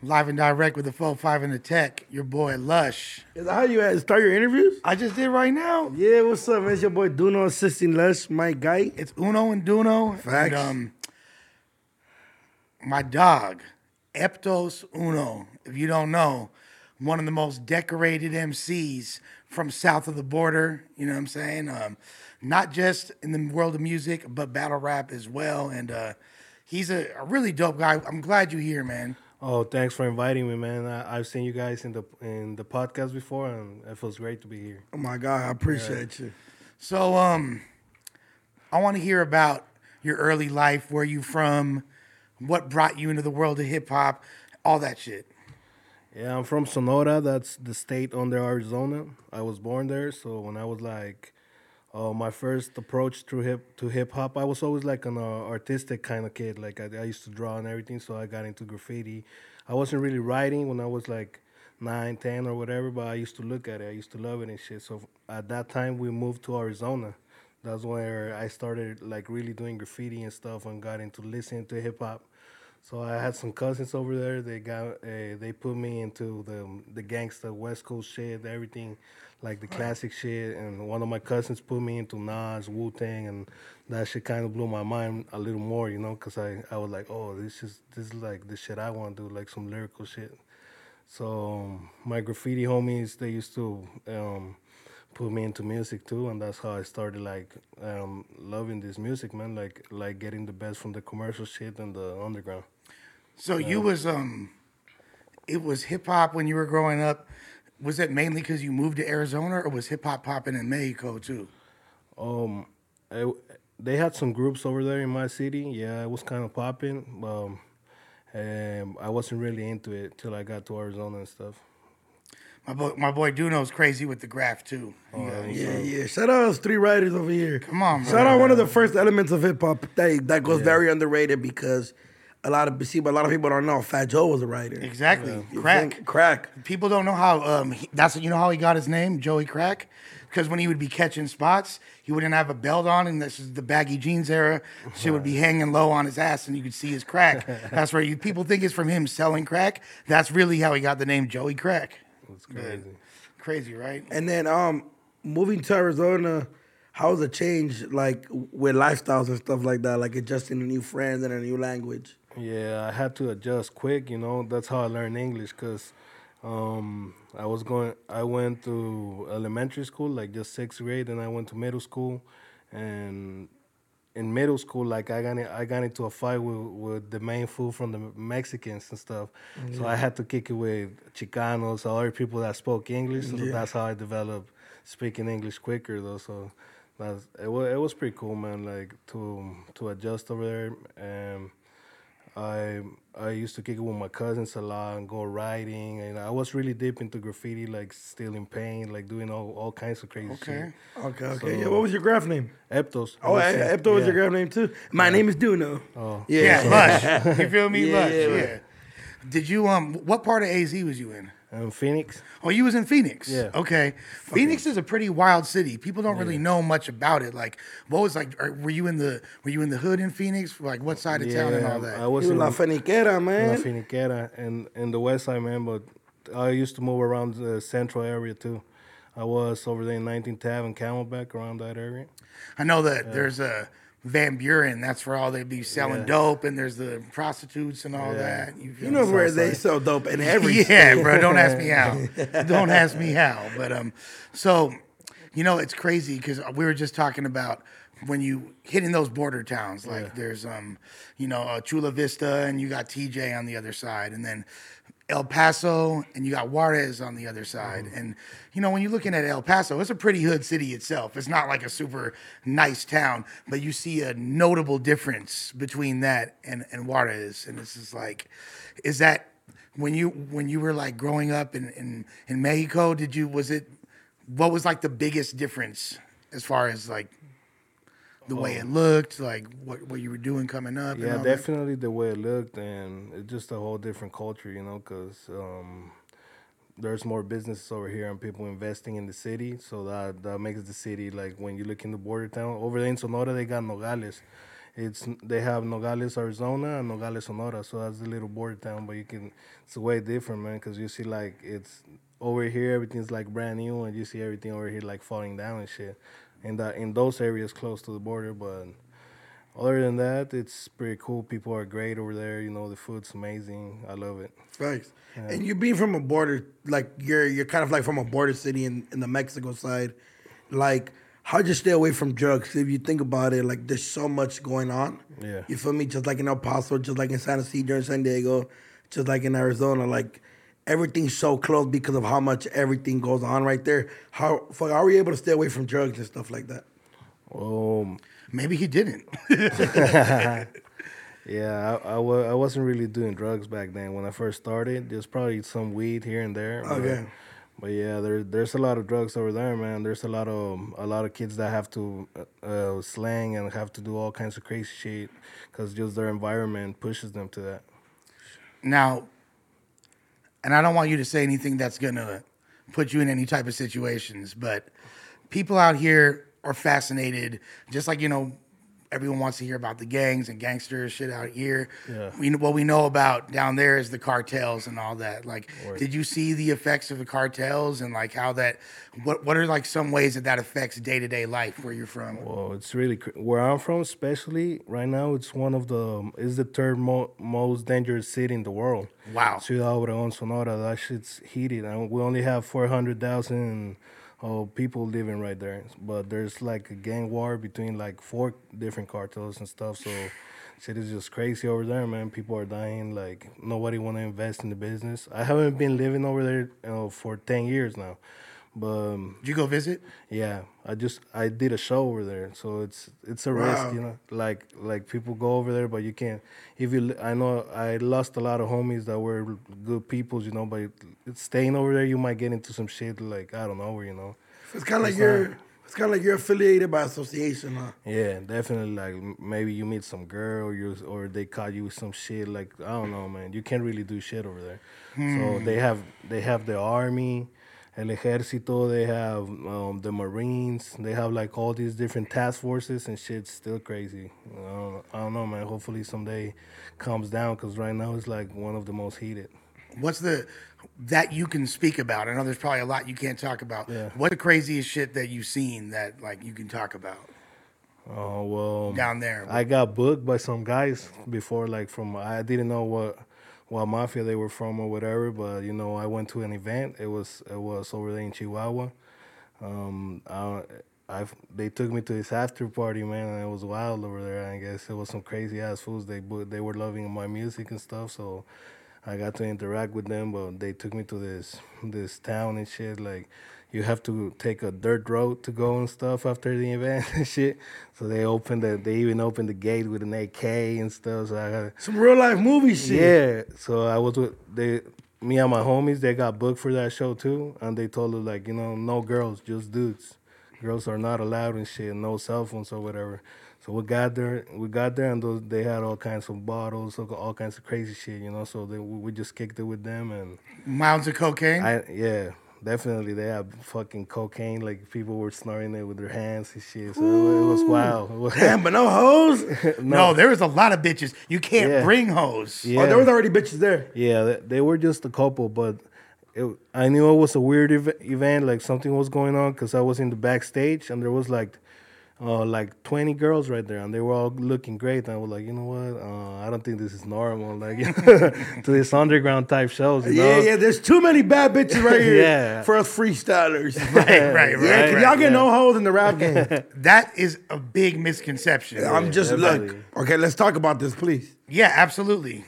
Live and direct with the 4-5 in the tech, your boy Lush. Is that how you at? start your interviews? I just did right now. Yeah, what's up, man? It's your boy Duno assisting Lush, my guy. It's Uno and Duno. Facts. And, um, my dog, Eptos Uno. If you don't know, one of the most decorated MCs from south of the border. You know what I'm saying? Um, not just in the world of music, but battle rap as well. And uh, he's a, a really dope guy. I'm glad you're here, man. Oh, thanks for inviting me, man. I, I've seen you guys in the in the podcast before, and it feels great to be here. Oh my God, I appreciate you. So, um, I want to hear about your early life, where you from, what brought you into the world of hip hop, all that shit. Yeah, I'm from Sonora. That's the state under Arizona. I was born there, so when I was like, uh, my first approach to hip to hip hop, I was always like an uh, artistic kind of kid. Like I, I used to draw and everything, so I got into graffiti. I wasn't really writing when I was like nine, ten, or whatever, but I used to look at it. I used to love it and shit. So at that time, we moved to Arizona. That's where I started like really doing graffiti and stuff, and got into listening to hip hop. So I had some cousins over there. They got uh, they put me into the the gangsta West Coast shit, everything like the classic shit. And one of my cousins put me into Nas, Wu Tang, and that shit kind of blew my mind a little more, you know, because I I was like, oh, this is this is like the shit I want to do, like some lyrical shit. So um, my graffiti homies, they used to. Um, put me into music too and that's how i started like um, loving this music man like like getting the best from the commercial shit and the underground So you was um, it was hip hop when you were growing up. Was it mainly because you moved to Arizona, or was hip hop popping in Mexico too? um I, they had some groups over there in my city yeah it was kind of popping um and i wasn't really into it till i got to arizona and stuff My boy, my boy Duno's crazy with the graph too. Oh, Yeah, he's- Yeah, yeah. Shout out those three writers over here. Come on, bro. Shout out one of the first elements of hip hop that that goes very underrated because a lot of see, but a lot of people don't know Fat Joe was a writer. Exactly, You crack. think? crack. People don't know how. Um, he, that's you know how he got his name, Joey Crack, because when he would be catching spots, he wouldn't have a belt on, and this is the baggy jeans era. Shit would be hanging low on his ass, and you could see his crack. that's where you people think it's from him selling crack. That's really how he got the name Joey Crack. it's crazy Crazy, right? And then um, moving to Arizona, how was the change like with lifestyles and stuff like that, like adjusting to new friends and a new language? Yeah, I had to adjust quick. You know, that's how I learned English. Cause um, I was going, I went to elementary school, like just sixth grade, and I went to middle school, and in middle school, like I got in, I got into a fight with, with the main food from the Mexicans and stuff. So I had to kick it with Chicanos, other people that spoke English. So that's how I developed speaking English quicker, though. So that's it was it was pretty cool, man. Like to to adjust over there. I I used to kick it with my cousins a lot and go riding, and I was really deep into graffiti, like stealing paint, like doing all, all kinds of crazy Okay. Okay, okay. So- yeah, what was your graph name? Eptos. Oh, I was yeah, saying- was your graph name too. My name is Duno. Oh. Yeah, yeah, lush. You feel me, Yeah, lush. yeah, Yeah. Did you um? What part of AZ was you in? And Phoenix. Oh, you was in Phoenix. Yeah. Okay. Phoenix is a pretty wild city. People don't really know much about it. Like, what was like? are- Were you in the Were you in the hood in Phoenix? Like, what side of town and all that? I was You in La Feniquera, man. La man. Finiquera and in the west side, man. But I used to move around the central area too. I was over there in 19th Ave and Camelback, around that area. I know that there's a Van Buren. That's where all they'd be selling dope, and there's the prostitutes and all that. You, You know where So- they sell dope in every yeah, bro. Don't ask me how. don't ask me how. But um, so you know, it's crazy because we were just talking about when you hitting those border towns. Like there's um, you know, uh, Chula Vista, and you got TJ on the other side, and then El Paso, and you got Juarez on the other side. Mm-hmm. And you know, when you're looking at El Paso, it's a pretty hood city itself. It's not like a super nice town, but you see a notable difference between that and and Juarez, and it's just like, is that when you when you were like growing up in, in in Mexico, did you was it what was like the biggest difference as far as like the way it looked, like what what you were doing coming up? and Yeah, all that? definitely the way it looked, and it's just a whole different culture, you know, because um, there's more businesses over here and people investing in the city, so that that makes the city like when you look in the border town over there in Sonora, they got Nogales. It's they have Nogales, Arizona, and Nogales, Sonora. So that's the little border town, but you can it's way different, man, because you see like it's over here everything's like brand new, and you see everything over here like falling down and shit. In that in those areas close to the border, but other than that, it's pretty cool. People are great over there. You know, the food's amazing. I love it. Facts. And you being from a border, like you're you're kind of like from a border city in, in the Mexico side. Like, how'd you stay away from drugs? If you think about it, like there's so much going on. Yeah. You feel me? Just like in El Paso, just like in San Ysidro and San Diego, just like in Arizona, like everything's so close because of how much everything goes on right there. How fuck, are we able to stay away from drugs and stuff like that? Um, Maybe he didn't. yeah, I, I, wasn't really doing drugs back then. When I first started, there's probably some weed here and there. but- Okay. But yeah, there, there's a lot of drugs over there, man. There's a lot of a lot of kids that have to uh, uh, slang and have to do all kinds of crazy shit because just their environment pushes them to that. now, and I don't want you to say anything that's gonna put you in any type of situations, but people out here are fascinated, just like you know, everyone wants to hear about the gangs and gangsters shit out here. Yeah. We what we know about down there is the cartels and all that. Like, did you see the effects of the cartels and like how that? What what are like some ways that that affects day to day life where you're from? Well, it's really cr- where I'm from, especially right now. It's one of the is the third mo- most dangerous city in the world. Wow. Ciudad Obregón, Sonora. That shit's heated, and we only have four hundred thousand uh, people living right there. But there's like a gang war between like four different cartels and stuff. So. Shit is just crazy over there, man. People are dying. Like nobody want to invest in the business. I haven't been living over there you know, for ten years now, but um, Did you go visit? yeah, I just I did a show over there, so it's it's a risk, you know. Like like people go over there, but you can't. If you, I know I lost a lot of homies that were good peoples, you know. But it's staying over there, you might get into some shit like I don't know, where, you know. It's kind of like you're it's kind of like you're affiliated by association, huh? Yeah, definitely. Like m- maybe you meet some girl, or you or they caught you with some shit. Like I don't know, man. You can't really do shit over there. So they have they have the army, el ejército. They have um, the marines. They have like all these different task forces and shit's still crazy. I don't, I don't know, man. Hopefully someday calms down because right now it's like one of the most heated. What's the that you can speak about? I know there's probably a lot you can't talk about. Yeah. What the craziest shit that you've seen that like you can talk about Oh well. down there? I got booked by some guys before, like from I didn't know what what mafia they were from or whatever, but you know I went to an event. It was it was over there in Chihuahua. Um, I, I they took me to this after party, man, and it was wild over there. I guess it was some crazy ass fools. They they were loving my music and stuff, so I got to interact with them. But they took me to this this town and shit like you have to take a dirt road to go and stuff after the event and shit. So they opened the, they even opened the gate with an AK and stuff. So I got, Some real life movie shit. yeah. So I was with they, me and my homies. They got booked for that show too, and they told us like, you know, no girls, just dudes. Girls are not allowed and shit. No cell phones or whatever. So we got there. We got there, and those, they had all kinds of bottles, all kinds of crazy shit, you know. So they, we we just kicked it with them, and Mounds of cocaine. I yeah, definitely they have fucking cocaine. Like people were snorting it with their hands and shit. So it was wild. It was- Damn, but no hoes. no. there was a lot of bitches. You can't Yeah. bring hoes. Yeah. Oh, there was already bitches there. Yeah, they, they were just a couple, but it, I knew it was a weird ev- event. Like something was going on because I was in the backstage and there was like uh, like 20 girls right there, and they were all looking great. And I was like, you know what? Uh, I don't think this is normal. Like to this underground type shows. You Yeah, know? yeah. There's too many bad bitches right here Yeah. for us freestylers. Right, right, Yeah, right. 'cause right. y'all get no hoes in the rap game. That is a big misconception. I'm just definitely. look. Okay, let's talk about this, please. yeah, absolutely.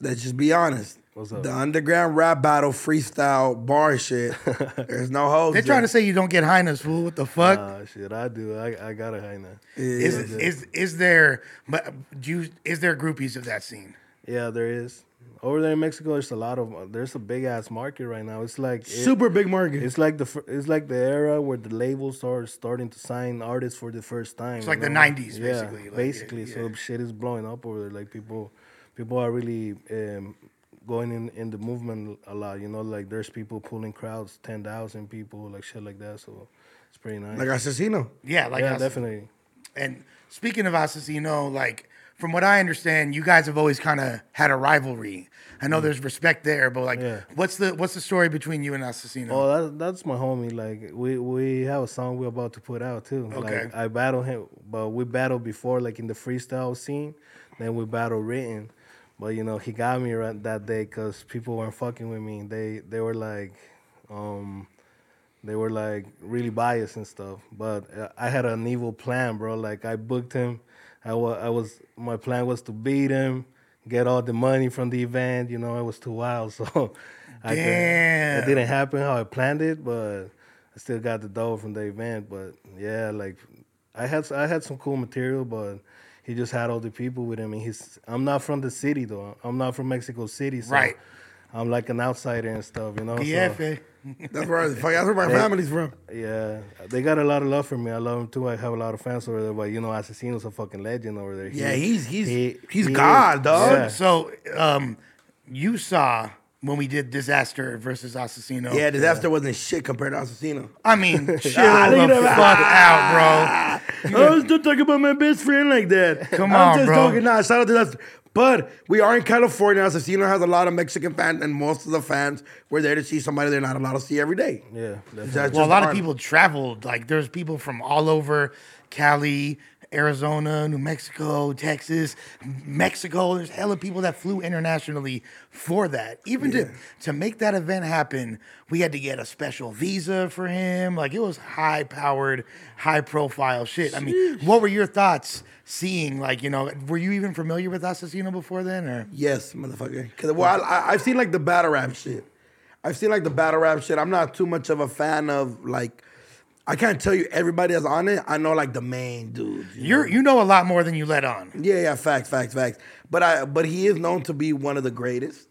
Let's just be honest. What's up? The underground rap battle freestyle bar shit. There's no hoes. They're trying to say you don't get highness, fool. What the fuck? Uh, shit, I do. I, I got a high now. is is is there? But do you is there groupies of that scene? Yeah, there is. Over there in Mexico, there's a lot of. There's a big ass market right now. It's like it- super big market. It's like the it's like the era where the labels are starting to sign artists for the first time. It's you like the know? 90s, Yeah, basically, like, basically. yeah, So shit is blowing up over there. Like people, people are really um, going in in the movement a lot. You know, like there's people pulling crowds, ten thousand people, like shit like that. So it's pretty nice. like Asesino. Yeah, like yeah, us- definitely. And speaking of Asesino, like from what I understand, you guys have always kind of had a rivalry. I know there's respect there, but like, Mm. Yeah. what's the what's the story between you and Asesino? Oh, that, that's my homie. Like we we have a song we're about to put out too. Okay. Like, I battle him, but we battled before, like in the freestyle scene. Then we battle written, but you know he got me right that day because people weren't fucking with me. They they were like, um, they were like really biased and stuff. But uh, I had an evil plan, bro. Like I booked him. I was I was my plan was to beat him, get all the money from the event. You know, it was too wild, so. I could- Damn. it didn't happen how I planned it, but I still got the dough from the event. But yeah, like I had I had some cool material, but he just had all the people with him. And he's I'm not from the city though. I'm not from Mexico City, so Right. I'm like an outsider and stuff, you know. so- That's where that's where my family's from. yeah, they got a lot of love for me. I love them too. I have a lot of fans over there, but you know, Asesino's a fucking legend over there. Yeah, he's- he's- he- he's he God, is. dog. Yeah. So, um, you saw when we did Disaster versus Asesino. Yeah, disaster wasn't shit compared to Asesino. I mean, chill Ah, the at that. fuck out, I was just talking about my best friend like that. Come I'm on, just bro. talking now. Shout out to that. But we are in California. Asesino has a lot of Mexican fans, and most of the fans were there to see somebody they're not allowed to see every day. Yeah, definitely. That's bro. Well, a just lot of people traveled. Like, there's people from all over Cali, Arizona, New Mexico, Texas, Mexico. There's hella people that flew internationally for that. Even to to make that event happen, we had to get a special visa for him. Like, it was high powered, high profile shit. I mean, what were your thoughts seeing? Like, you know, were you even familiar with Asesino before then, or? Yes, motherfucker. Cause well, I, I've seen like the battle rap shit. I've seen like the battle rap shit. I'm not too much of a fan of like. I can't tell you everybody that's on it. I know like the main dude. you You're you know a lot more than you let on. Yeah, yeah, facts, facts, facts. But I, but he is known to be one of the greatest.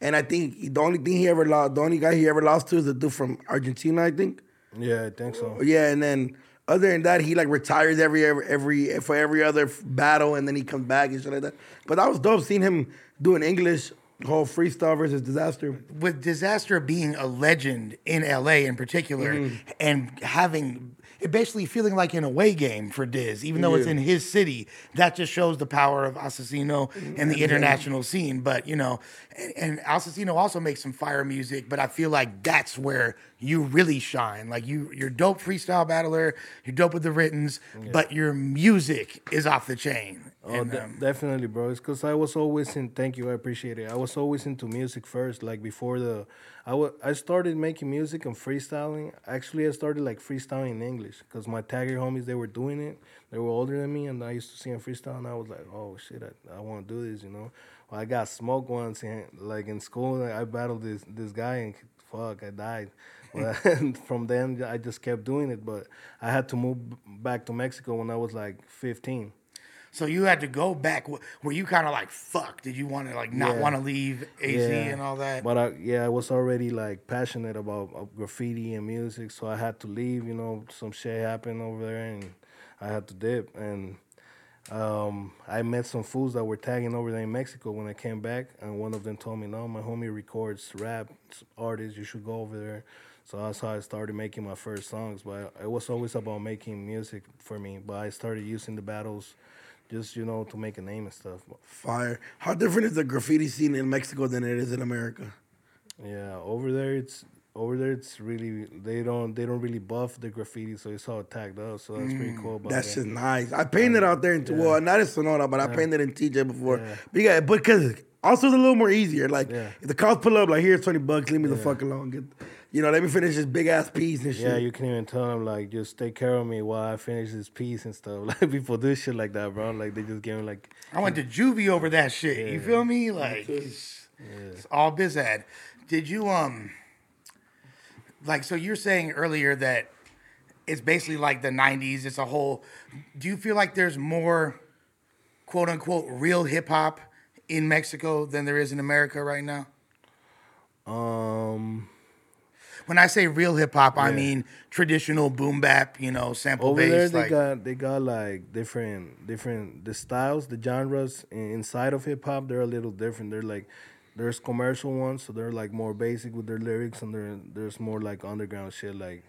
And I think the only thing he ever lost, the only guy he ever lost to is the dude from Argentina, I think. yeah, I think so. Yeah, and then other than that, he like retires every every, every for every other battle, and then he comes back and shit like that. But that was dope seeing him doing English whole freestyle versus disaster. with disaster being a legend in LA in particular Mm-hmm. and having it basically feeling like an away game for Diz, even though it's in his city, that just shows the power of Asesino and the international scene. But you know, and, and Asesino also makes some fire music, but I feel like that's where you really shine. Like you you're dope freestyle battler, you're dope with the writtens, but your music is off the chain. Oh, And, de- um, definitely, bro. It's because I was always in. Thank you, I appreciate it. I was always into music first. Like before the, I wa- I started making music and freestyling. Actually, I started like freestyling in English because my tagger homies they were doing it. They were older than me, and I used to see them freestyle, and I was like, oh shit, I, I want to do this, you know. Well, I got smoked once, and like in school, I battled this this guy, and fuck, I died. But from then, I just kept doing it. But I had to move back to Mexico when I was like 15. So you had to go back. Were you kind of like, fuck? Did you want to like not Yeah. want to leave AZ and all that? But I, yeah, I was already like passionate about uh, graffiti and music, so I had to leave. You know, some shit happened over there, and I had to dip. And um, I met some fools that were tagging over there in Mexico when I came back, and one of them told me, "No, my homie records rap artists. You should go over there." So that's how I started making my first songs. But it was always about making music for me. But I started using the battles, just you know, to make a name and stuff. Fire. How different is the graffiti scene in Mexico than it is in America? Yeah, over there it's over there it's really they don't they don't really buff the graffiti, so it's all tagged up. So that's pretty mm, cool. About That's just nice. I painted out there in well, not in Sonora, but I painted in TJ before. But yeah, because also it's a little more easier. Like Yeah. if the cops pull up, like here's twenty bucks, leave me the fuck alone. Get, you know, let me finish this big ass piece and shit. Yeah, you can even tell them like just take care of me while I finish this piece and stuff. Like people do shit like that, bro. Like they just give me like I went to juvie over that shit. You feel me? Like it's, it's all biz ad. Did you um like so you're saying earlier that it's basically like the 90s, it's a whole do you feel like there's more quote unquote real hip hop in Mexico than there is in America right now? um When I say real hip hop, I mean traditional boom bap, you know, sample based. over there they like got they got like different different the styles the genres inside of hip hop they're a little different. They're like there's commercial ones so they're like more basic with their lyrics and there there's more like underground shit like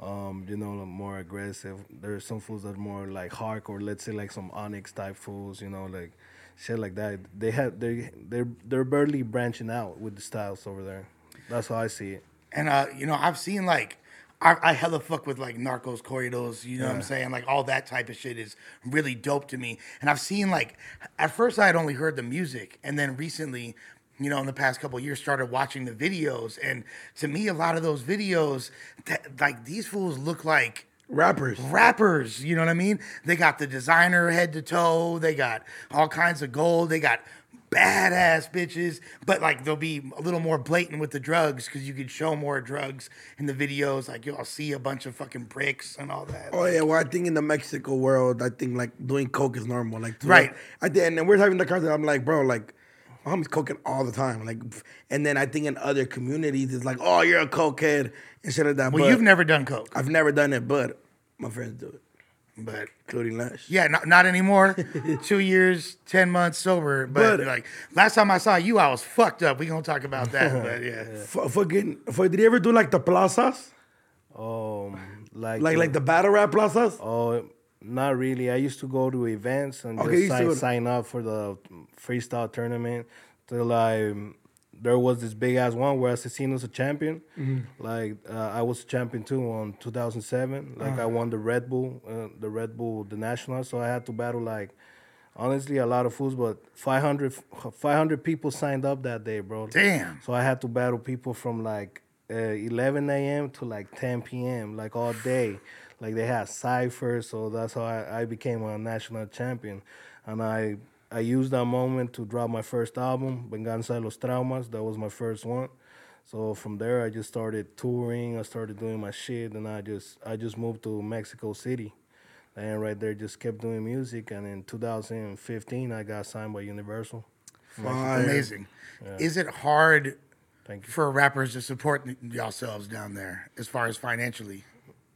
um you know more aggressive. There's some fools that are more like hardcore let's say like some onyx type fools you know like shit like that. They have they they're they're barely branching out with the styles over there. That's how i see it And uh, you know, I've seen like I, I hella fuck with like Narcos Corridos, you know what I'm saying? Like all that type of shit is really dope to me. And I've seen like at first I had only heard the music, and then recently, you know, in the past couple of years, started watching the videos. And to me, a lot of those videos, that, like these fools look like rappers. rappers. You know what I mean? They got the designer head to toe. They got all kinds of gold. They got badass bitches, but like they'll be a little more blatant with the drugs because you could show more drugs in the videos. Like you'll see a bunch of fucking bricks and all that. Oh yeah, well I think in the Mexico world, I think like doing coke is normal. Like Right. I think, and then we're having the conversation. I'm like, bro, like my homie's coking all the time. Like, and then I think in other communities, it's like, oh, you're a cokehead and shit like that. well, but you've never done coke, I've never done it, but my friends do it, but including lunch. yeah, not, not anymore. Two years, ten months sober. But, But- like last time I saw you, I was fucked up. We gonna talk about that. but yeah. F- fucking, f- did you ever do like the plazas? um like Like the- like the battle rap plazas? Oh, not really. I used to go to events and Okay, just sign, to- sign up for the freestyle tournament. Till I, there was this big ass one where Asesino's a champion. Mm-hmm. Like uh, I was a champion too on 2007. Like Uh-huh. I won the Red Bull, uh, the Red Bull, the national. So I had to battle like. Honestly, a lot of fools, but 500, 500 people signed up that day, bro. Damn. So I had to battle people from like uh, 11 a.m. to like 10 p.m. like all day. Like they had ciphers, so that's how I, I became a national champion. And I I used that moment to drop my first album, Venganza de los Traumas. That was my first one. So from there, I just started touring. I started doing my shit, and I just I just moved to Mexico City, and right there just kept doing music. And in 2015, I got signed by Universal. Fire. Amazing. Is it hard Thank you. for rappers to support yourselves down there as far as financially?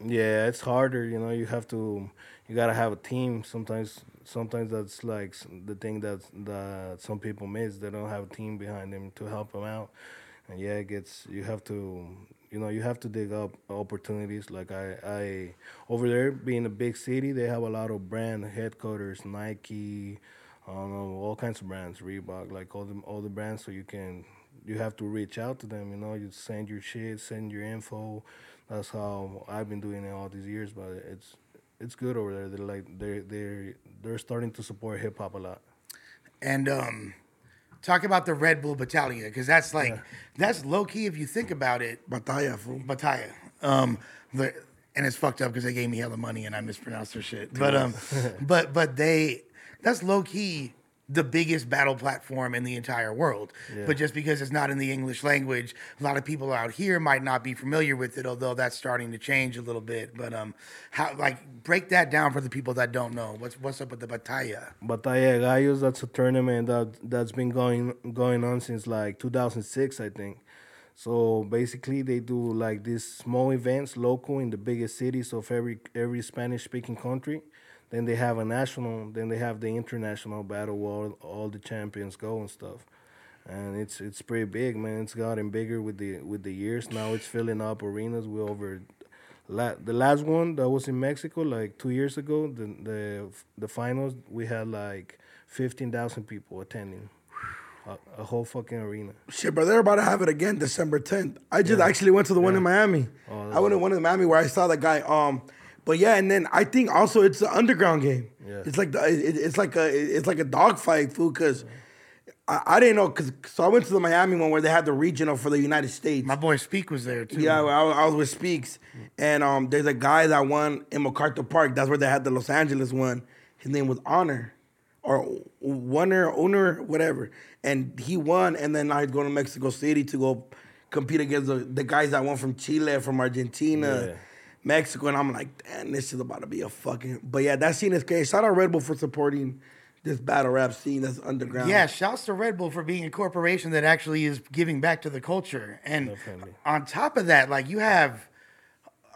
Yeah, it's harder. You know, you have to, you gotta have a team. Sometimes, sometimes that's like the thing that that some people miss. They don't have a team behind them to help them out. And yeah, it gets. You have to, you know, you have to dig up opportunities. Like I, I over there being a big city, they have a lot of brand headquarters, Nike, I don't know, all kinds of brands, Reebok, like all the all the brands. So you can, you have to reach out to them. You know, you send your shit, send your info. That's how I've been doing it all these years. But it's it's good over there. They're like they're they're they're starting to support hip hop a lot. and um, talk about the Red Bull Battalion because that's like that's low key if you think about it. Batalla, fool. Battalion. Um, the, and it's fucked up because they gave me hella money and I mispronounced their shit. But um, but but they that's low key the biggest battle platform in the entire world. But just because it's not in the English language, a lot of people out here might not be familiar with it. Although that's starting to change a little bit. But um, how like break that down for the people that don't know. What's what's up with the Batalla? Batalla Gallos, that's a tournament that that's been going going on since like 2006, I think. So basically, they do like these small events, local in the biggest cities of every every Spanish speaking country. Then they have a national. Then they have the international battle where all, the champions go and stuff. And it's it's pretty big, man. It's gotten bigger with the with the years. Now it's filling up arenas. We over La, the last one that was in Mexico like two years ago, the the the finals we had like fifteen thousand people attending a, a whole fucking arena. Shit, bro, they're about to have it again December 10th. I just actually went to the one in Miami. Oh, I went to one in Miami where I saw that guy. Um, but yeah, and then I think also it's an underground game. Yeah. It's like the, it, it's like a it's like a dogfight, fool. Cause I, I didn't know, cause so I went to the Miami one where they had the regional for the United States. My boy Speak was there too. Yeah, I, I was with Speaks, and um, there's a guy that won in MacArthur Park. That's where they had the Los Angeles one. His name was Honor, or Wonder, Owner, whatever. And he won, and then I go to Mexico City to go compete against the, the guys that won from Chile, from Argentina, Yeah. Mexico, and I'm like, damn, this is about to be a fucking. But yeah, that scene is crazy. Shout out Red Bull for supporting this battle rap scene that's underground. Yeah, shouts to Red Bull for being a corporation that actually is giving back to the culture. And Definitely. on top of that, like you have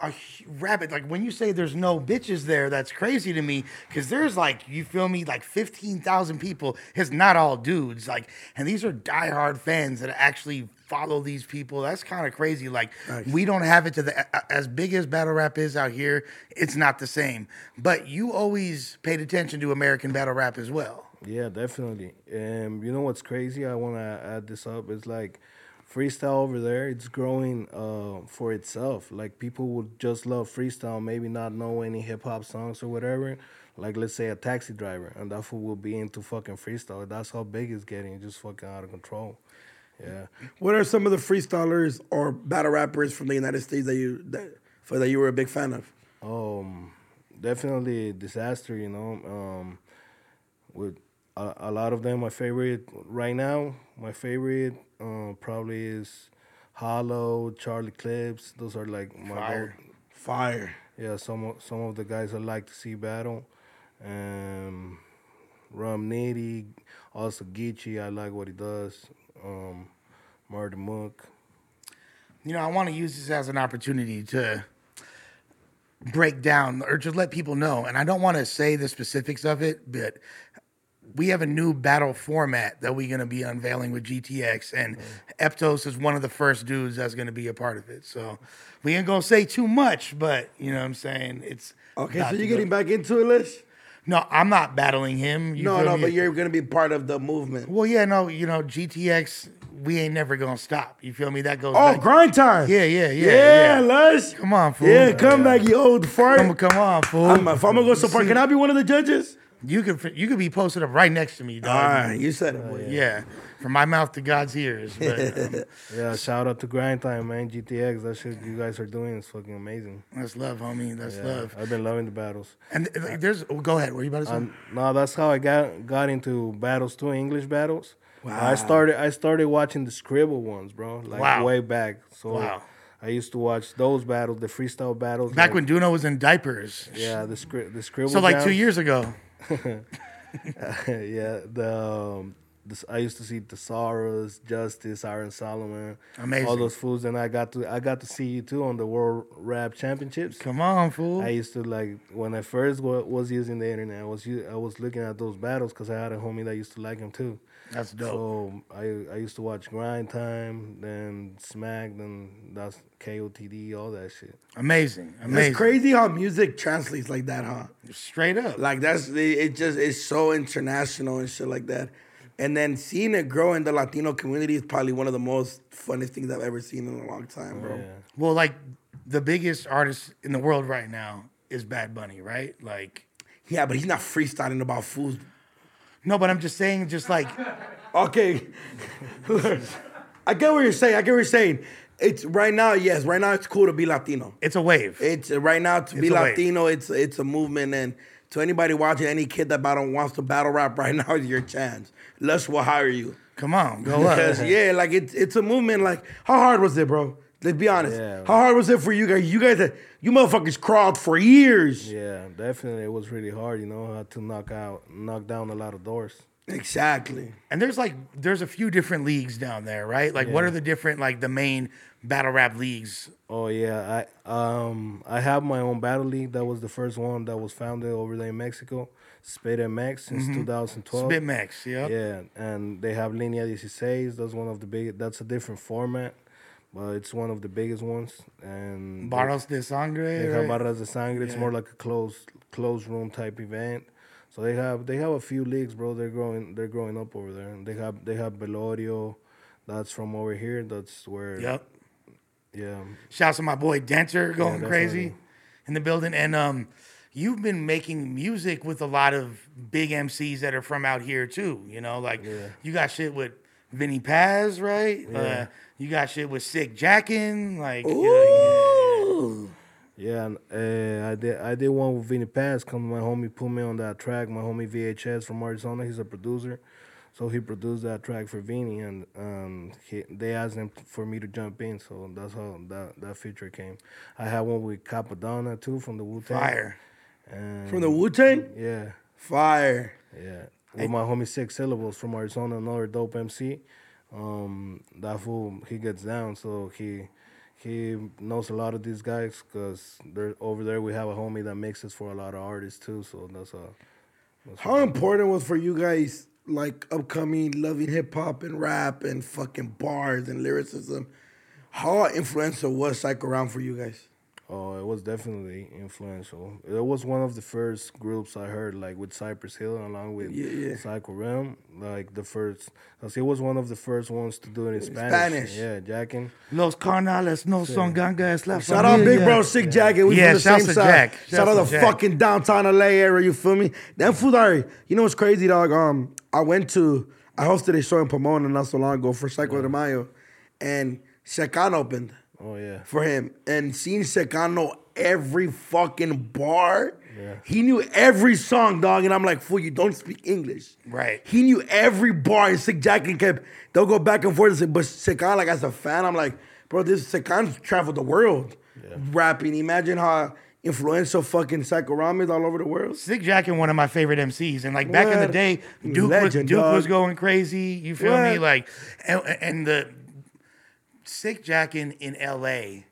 a rabbit. Like when you say there's no bitches there, that's crazy to me because there's like you feel me, like fifteen thousand people. It's not all dudes. Like, and these are diehard fans that actually follow these people. That's kind of crazy. Like we don't have it to the as big as battle rap is out here. It's not the same. But you always paid attention to American battle rap as well. Yeah, definitely. And you know what's crazy? I want to add this up. It's like freestyle over there. It's growing uh, for itself. Like people would just love freestyle, maybe not know any hip hop songs or whatever. Like let's say a taxi driver, and that fool will be into fucking freestyle. That's how big it's getting. Just fucking out of control. Yeah. What are some of the freestylers or battle rappers from the United States that you that for that you were a big fan of? Um, definitely disaster. You know, um, with a, a lot of them, my favorite right now, my favorite uh, probably is Hollow, Charlie Clips. Those are like my Fire. Fire. yeah, some of, some of the guys I like to see battle. Um, Rum Nitty, also Geechi. I like what he does. Um, Murda Mook. you know, I want to use this as an opportunity to break down or just let people know. And I don't want to say the specifics of it, but we have a new battle format that we're going to be unveiling with GTX. And mm. Eptos is one of the first dudes that's going to be a part of it. So we ain't going to say too much, but you know what I'm saying? It's. Okay, so you're getting back into it, Lish? No, I'm not battling him. You No, no, me? but you're gonna be part of the movement. Well, yeah, no, you know, GTX, we ain't never going to stop. You feel me? That goes. Oh, back- grind time. Yeah, yeah, yeah, Yeah, yeah. Lush. Come on, fool. Yeah, come back, you old fart. Come, come on, fool. I'm, if I'm gonna go so far, can I be one of the judges? You could you could be posted up right next to me, All dog. right, you said it, boy. yeah. from my mouth to God's ears. But um, Yeah, shout out to Grind Time, man. GTX, that shit you guys are doing is fucking amazing. that's love, homie. That's Yeah, love. I've been loving the battles. And uh, there's oh, go ahead. What are you about to say? Um, no, that's how I got got into battles too, English battles. Wow. I started I started watching the Scribble ones, bro, like Wow. way back. So Wow. I used to watch those battles, the freestyle battles. Back like- when Duno was in diapers. yeah, the script the Scribble. So like two years ago. yeah, the, um, this, I used to see Thesaurus, Justice, Iron Solomon, Amazing. all those fools, and I got to I got to see you too on the World Rap Championships. Come on, fool. I used to like when I first was using the internet. I was I was looking at those battles because I had a homie that used to like them too. That's dope. So I I used to watch Grind Time, then Smack, then that's KOTD, all that shit. Amazing. Amazing. It's crazy how music translates like that, huh? Straight up. Like that's it, it just it's so international and shit like that. And then seeing it grow in the Latino community is probably one of the most funnest things I've ever seen in a long time, bro. Yeah. well, like the biggest artist in the world right now is Bad Bunny, right? Like Yeah, but he's not freestyling about fools. No, but I'm just saying, just like Okay. I get what you're saying. I get what you're saying. It's right now, yes, right now it's cool to be Latino. it's a wave. It's right now to be It's a wave. Latino. It's it's a movement, and to anybody watching, any kid that battle wants to battle rap right now is your chance. Lush will hire you Come on, go up. because yeah, like it's it's a movement. Like how hard was it, bro? Let's be honest. Yeah. How hard was it for you guys? You guys, had- you motherfuckers crawled for years. Yeah, definitely. It was really hard, you know, I had to knock out, knock down a lot of doors. Exactly. And there's like there's a few different leagues down there, right? Like what are the different like the main battle rap leagues? Oh yeah, I um I have my own battle league. That was the first one that was founded over there in Mexico, Spit MX since 2012. Spit Max, yeah. Yeah, and they have Linea 16. That's one of the big. That's a different format, but it's one of the biggest ones. And Barros de Sangre. They have right? Barras de Sangre. It's more like a closed closed room type event. So they have they have a few leagues, bro. They're growing they're growing up over there. And they have they have Belorio. that's from over here. That's where Yep. yeah. Shouts to my boy Denter going definitely. crazy in the building. And um, you've been making music with a lot of big MCs that are from out here too. You know, like you got shit with Vinnie Paz, right? Uh, you got shit with Sick Jacken. Like, you know, Yeah, and, uh, I did. I did one with Vinnie Paz. Come, my homie put me on that track. My homie VHS from Arizona. He's a producer, so he produced that track for Vinny, and um, he, they asked him for me to jump in. So that's how that that feature came. I had one with Cappadonna too from the Wu Tang. fire. And From the Wu Tang? yeah, Fire. yeah. With my homie Six Syllables from Arizona, another dope MC. Um, that fool he gets down, so he he knows a lot of these guys because they're over there. We have a homie that mixes for a lot of artists too, so that's a. How important was for you guys, like upcoming, loving hip hop and rap and fucking bars and lyricism? How influential was Psycho Realm for you guys? Oh, it was definitely influential. It was one of the first groups I heard, like with Cypress Hill, along with Yeah, yeah. Psycho Realm. Like the first, cause he was one of the first ones to do it in Spanish. Spanish. Yeah, jacking. Los carnales no son gangas. La Shout out Big. Bro Sick Jacken. We Yeah, from the same side. Jack. Shout Shouts out to the Jack. fucking downtown LA area. You feel me? That food already. You know what's crazy, dog? Um, I went to I hosted a show in Pomona not so long ago for Psycho de Mayo, and Secan opened Oh yeah. for him, and seeing Secan know every fucking bar. He knew every song, dog, and I'm like, fool, you don't speak English. Right. He knew every bar, and Sick Jacken kept, they'll go back and forth and say, but Secan, like, as a fan, I'm like, bro, this Secan's traveled the world rapping. Imagine how influential fucking Psycho Realm is all over the world. Sick Jacken, one of my favorite MCs, and like back in the day, Duke Legend, was Duke was going crazy. You feel me? Like, and, and the Sick Jacken in L.A.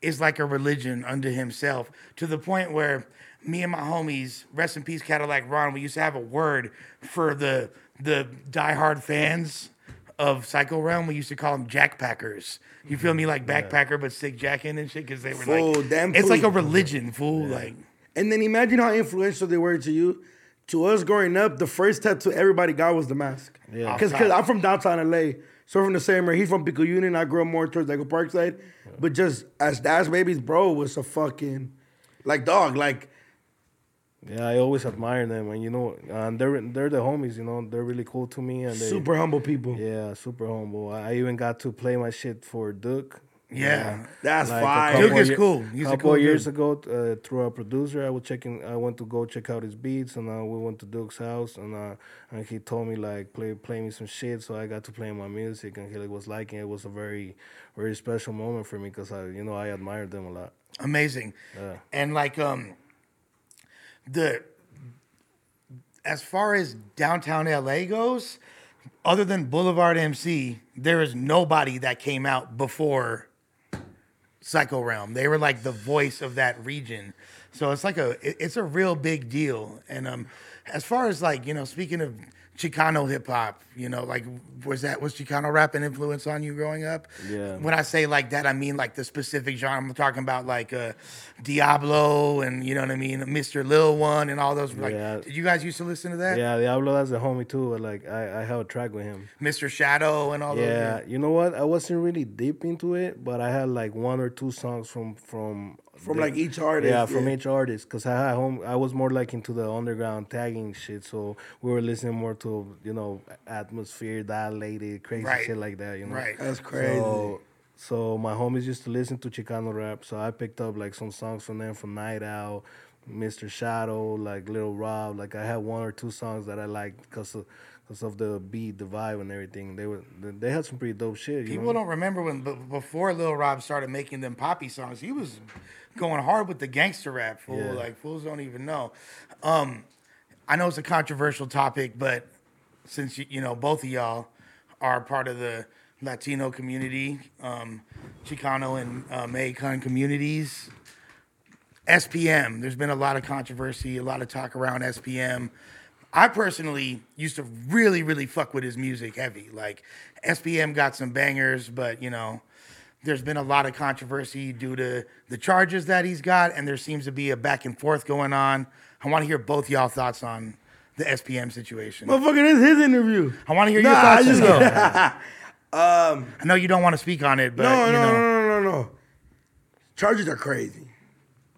is like a religion unto himself to the point where me and my homies, rest in peace, Cadillac Ron, we used to have a word for the the diehard fans of Psycho Realm. We used to call them Jackpackers. You feel me? Like backpacker, but Sick Jacken and shit, because they were Fool, like, damn it's like a religion, fool. Like. And then imagine how influential they were to you. To us growing up, the first tattoo everybody got was the mask. Yeah. Because I'm from downtown LA. So from the same area. He's from Pico Union. I grew up more towards like Parkside. But just as Dash Babies, bro, was a fucking like dog. Like Yeah, I always admire them, and you know, and they're they're the homies. You know, they're really cool to me, and they, super humble people. Yeah, super humble. I even got to play my shit for Duke. Yeah. That's Like, fire. Duke is cool. He's a couple cool years dude. ago, uh, through a producer, I was checking. I went to go check out his beats, and uh, we went to Duke's house, and uh, and he told me like play play me some shit, so I got to play my music, and he like, was liking it. It was a very very special moment for me because I you know I admired them a lot. amazing. And like um the as far as downtown LA goes, other than Boulevard MC, there is nobody that came out before Psycho Realm. They were like the voice of that region. So it's like a it- it's a real big deal. And um as far as like, you know, speaking of Chicano hip hop, you know, like was that was Chicano rap an influence on you growing up? Yeah. When I say like that, I mean like the specific genre. I'm talking about like uh Diablo and you know what I mean, Mr. Lil One and all those like Yeah. did you guys used to listen to that? Yeah, Diablo that's a homie too. But like I I have a track with him. Mr. Shadow and all those. Yeah, you know what? I wasn't really deep into it, but I had like one or two songs from from From the- like each artist. Yeah, from each artist, cause I had home. I was more like into the underground tagging shit, so we were listening more to you know atmosphere, dilated, crazy Right. shit like that. You know, Right. That's crazy. So, so my homies used to listen to Chicano rap, so I picked up like some songs from them, from Night Owl, Mr. Shadow, like Little Rob. Like I had one or two songs that I liked because of because of the beat, the vibe, and everything. They were they had some pretty dope shit. You People know? don't remember when b- before Lil Rob started making them poppy songs, he was going hard with the gangster rap. Fool, Yeah. like fools don't even know. Um, I know it's a controversial topic, but since you, you know both of y'all are part of the Latino community, um, Chicano and uh, Mexican communities, SPM. There's been a lot of controversy, a lot of talk around SPM. I personally used to really, really fuck with his music heavy. Like SPM got some bangers, but you know, there's been a lot of controversy due to the charges that he's got, and there seems to be a back and forth going on. I want to hear both y'all thoughts on the SPM situation? Motherfucker, this is his interview. I want to hear Nah, your thoughts. I just though. Um, I know you don't want to speak on it, but no, you no, know, no, no, no, no. Charges are crazy.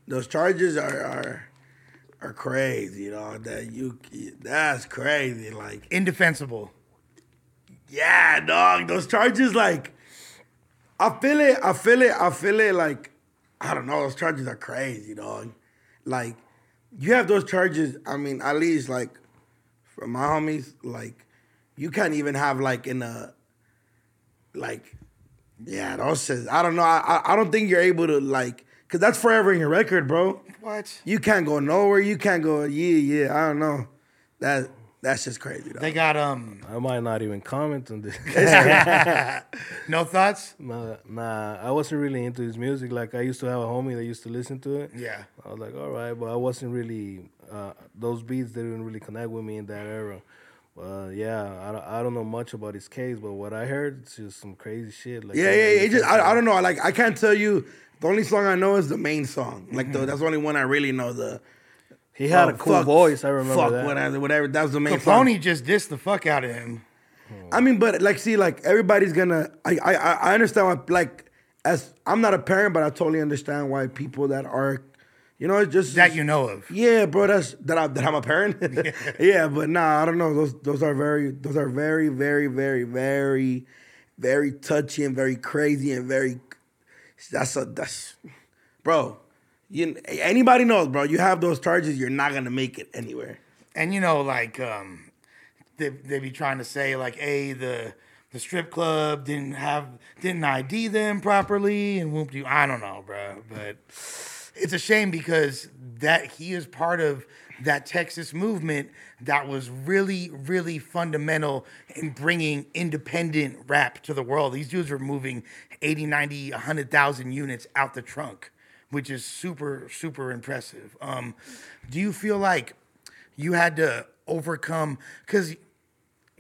Those charges are are are crazy, you know. That you that's crazy. Like, indefensible. yeah, dog. Those charges, like, I feel it. I feel it. I feel it. Like, I don't know. Those charges are crazy, dog. Like, you have those charges. I mean, at least like for my homies, like, you can't even have like in a like, yeah, those says I don't know. I I- don't think you're able to like, cause that's forever in your record, bro. What? You can't go nowhere. You can't go. Yeah, yeah. I don't know. That that's just crazy. Dog. They got um I might not even comment on this. no thoughts. nah, nah, I wasn't really into his music. Like I used to have a homie that used to listen to it. Yeah. I was like, all right, but I wasn't really uh, those beats didn't really connect with me in that era. But yeah, I don't, I don't know much about his case, but what I heard it's just some crazy shit. Like Yeah, yeah, yeah. It just I, I don't know. Like I can't tell you. The only song I know is the main song. Like the, mm-hmm. that's the only one I really know. The he had oh, a cool fuck- voice. I remember Fuck that. whatever, whatever. That was the main song. Capone just dissed the fuck out of him. I mean, but like, see, like everybody's gonna. I, I, I I understand why. Like, as I'm not a parent, but I totally understand why people that are, you know, just That you know of. Yeah, bro. That's that. I, that I'm a parent. yeah, but nah, I don't know. Those those are very those are very very very very very touchy and very crazy and very. That's a that's, bro. You anybody knows, bro. You have those charges, you're not gonna make it anywhere. And you know, like um, they they be trying to say like, hey, the the strip club didn't have didn't ID them properly, and whoop you. I don't know, bro, but it's a shame because that he is part of that Texas movement that was really, really fundamental in bringing independent rap to the world. These dudes were moving 80, 90, 100,000 units out the trunk, which is super, super impressive. Um, do you feel like you had to overcome, because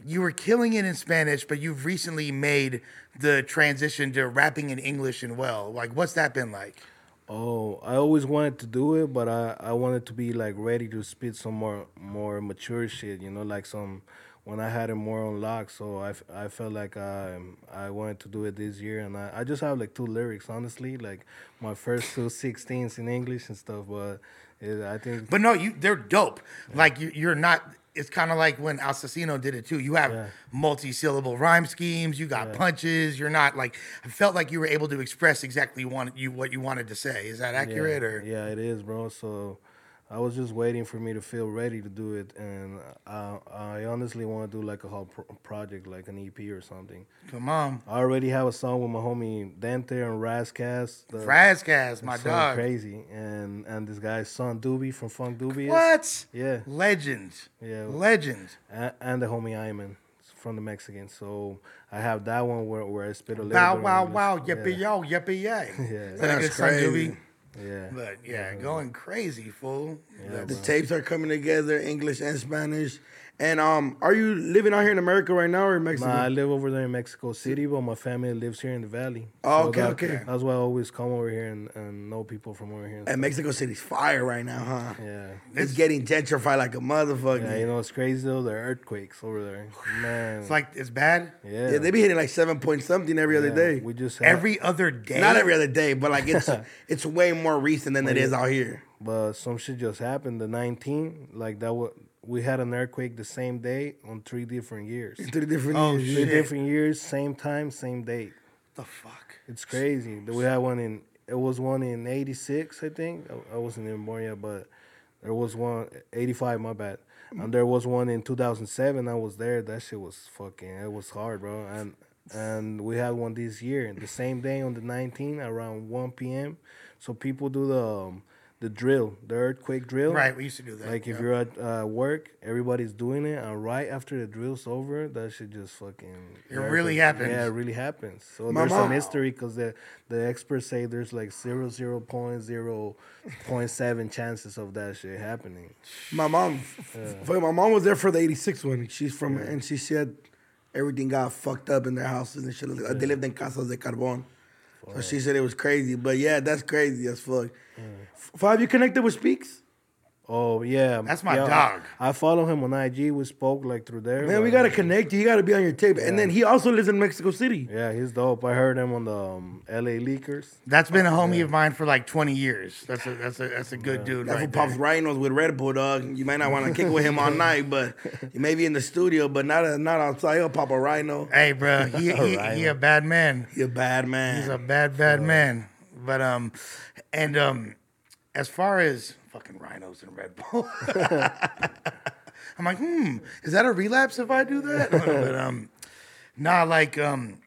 you were killing it in Spanish, but you've recently made the transition to rapping in English and well. Like, what's that been like? Oh, I always wanted to do it, but I, I wanted to be like ready to spit some more more mature shit, you know, like some when I had it more on lock. So I, I felt like I I wanted to do it this year, and I, I just have like two lyrics, honestly, like my first two 16s in English and stuff. But it, I think But no, you they're dope. Like you, you're not. It's kind of like when Asesino did it too. You have Yeah. multi-syllable rhyme schemes. You got punches. You're not like. I felt like you were able to express exactly you what you wanted to say. Is that accurate yeah, or? yeah, it is, bro. So I was just waiting for me to feel ready to do it, and I, I honestly want to do like a whole pro- project, like an EP or something. Come on, I already have a song with my homie Dante and Razcast. the- Razcast, my dog. Crazy, and and this guy Son Doobie from Funk Doobie. What? Yeah. Legend. Yeah. Legend. And, and the homie Iman from the Mexican. So I have that one where, where I spit a little Wow, bit. wow, of wow, English. yippee yo, yippee yay. Yeah. Is That's good son, crazy. Doobie? Yeah. yeah. But yeah, going crazy, fool. The tapes are coming together, English and Spanish. And um, are you living out here in America right now or in Mexico? Nah, I live over there in Mexico City, but my family lives here in the valley. Oh, okay, that- okay. That's why I always come over here and, and know people from over here. and and Mexico City's fire right now, huh? Yeah. It's getting gentrified like a motherfucker. Yeah, you know it's crazy though. There are earthquakes over there, man. It's like it's bad yeah, Yeah, they be hitting like seven point something every other day. We just had, every other day. Not every other day, but like it's it's way more recent than it is out here. but some shit just happened. The 19, like that. Was, we had an earthquake the same day on three different years. Three different Oh, years. Three shit. different years, same time, same date. the fuck. It's crazy. We had one in. It was one in '86, I think. I, I wasn't even born yet, but there was one '85. My bad. And there was one in 2007. I was there. That shit was fucking. It was hard, bro. And and we had one this year, the same day on the 19th around 1 p.m. So people do the um, the drill, the earthquake drill. Right, we used to do that. Like if you're at uh, work, everybody's doing it, and right after the drill's over, that shit just fucking. It really happens. Yeah, it really happens. So My there's mom- some history because the the experts say there's like zero zero point zero point seven chances of that shit happening. My mom, fuck, my mom was there for the '86 one. She's from, and she said everything got fucked up in their houses and shit. They lived in casas de carbon. So she said it was crazy. But yeah, that's crazy as fuck. Mm. F- Have you connected with Speaks? Oh yeah, That's my yeah, dog. I, I follow him on IG. We spoke like through there. Man, we gotta connect you. He gotta be on your tape. And then he also lives in Mexico City. Yeah, he's dope. I heard him on the um, LA Leakers. That's been a homie of mine for like 20 years. That's a that's a that's a good dude. That's right fool pops there. rhinos with Red Bull, dog. You might not want to kick with him all night, but maybe in the studio, but not not outside. He'll pop a rhino. Hey, bro, he he, he a bad man. He a bad man. He's a bad bad man. But um, and um, as far as fucking rhinos and Red Bull, I'm like, hmm, is that a relapse if I do that? but um, nah, like um.